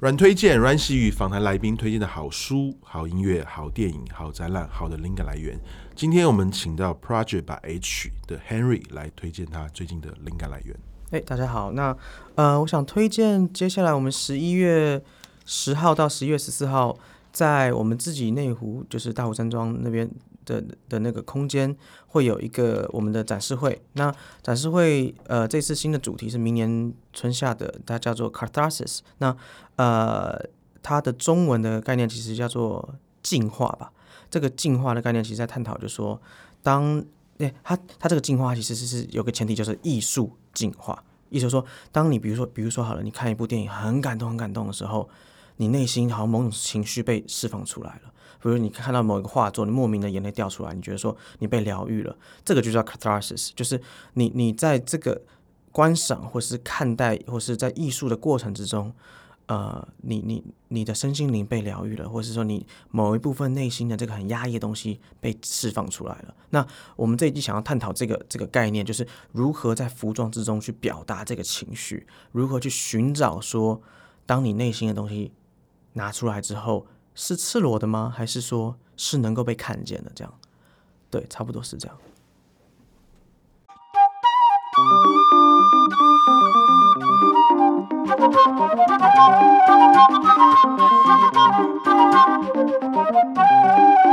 软推荐，阮喜与访谈来宾推荐的好书、好音乐、好电影、好展览、好的灵感来源。今天我们请到 Project by H 的 Henry 来推荐他最近的灵感来源。哎，大家好，那呃，我想推荐接下来我们十一月十号到十一月十四号，在我们自己内湖，就是大湖山庄那边。的的那个空间会有一个我们的展示会，那展示会呃这次新的主题是明年春夏的，它叫做 Carthusis 那呃它的中文的概念其实叫做进化吧。这个进化的概念其实在探讨，就是说当对它它这个进化其实是是有个前提，就是艺术进化，意思说当你比如说比如说好了，你看一部电影很感动很感动的时候，你内心好像某种情绪被释放出来了。比如你看到某一个画作，你莫名的眼泪掉出来，你觉得说你被疗愈了，这个就叫 catharsis，就是你你在这个观赏或是看待或是在艺术的过程之中，呃，你你你的身心灵被疗愈了，或者是说你某一部分内心的这个很压抑的东西被释放出来了。那我们这一季想要探讨这个这个概念，就是如何在服装之中去表达这个情绪，如何去寻找说，当你内心的东西拿出来之后。是赤裸的吗？还是说是能够被看见的？这样，对，差不多是这样。Thank you.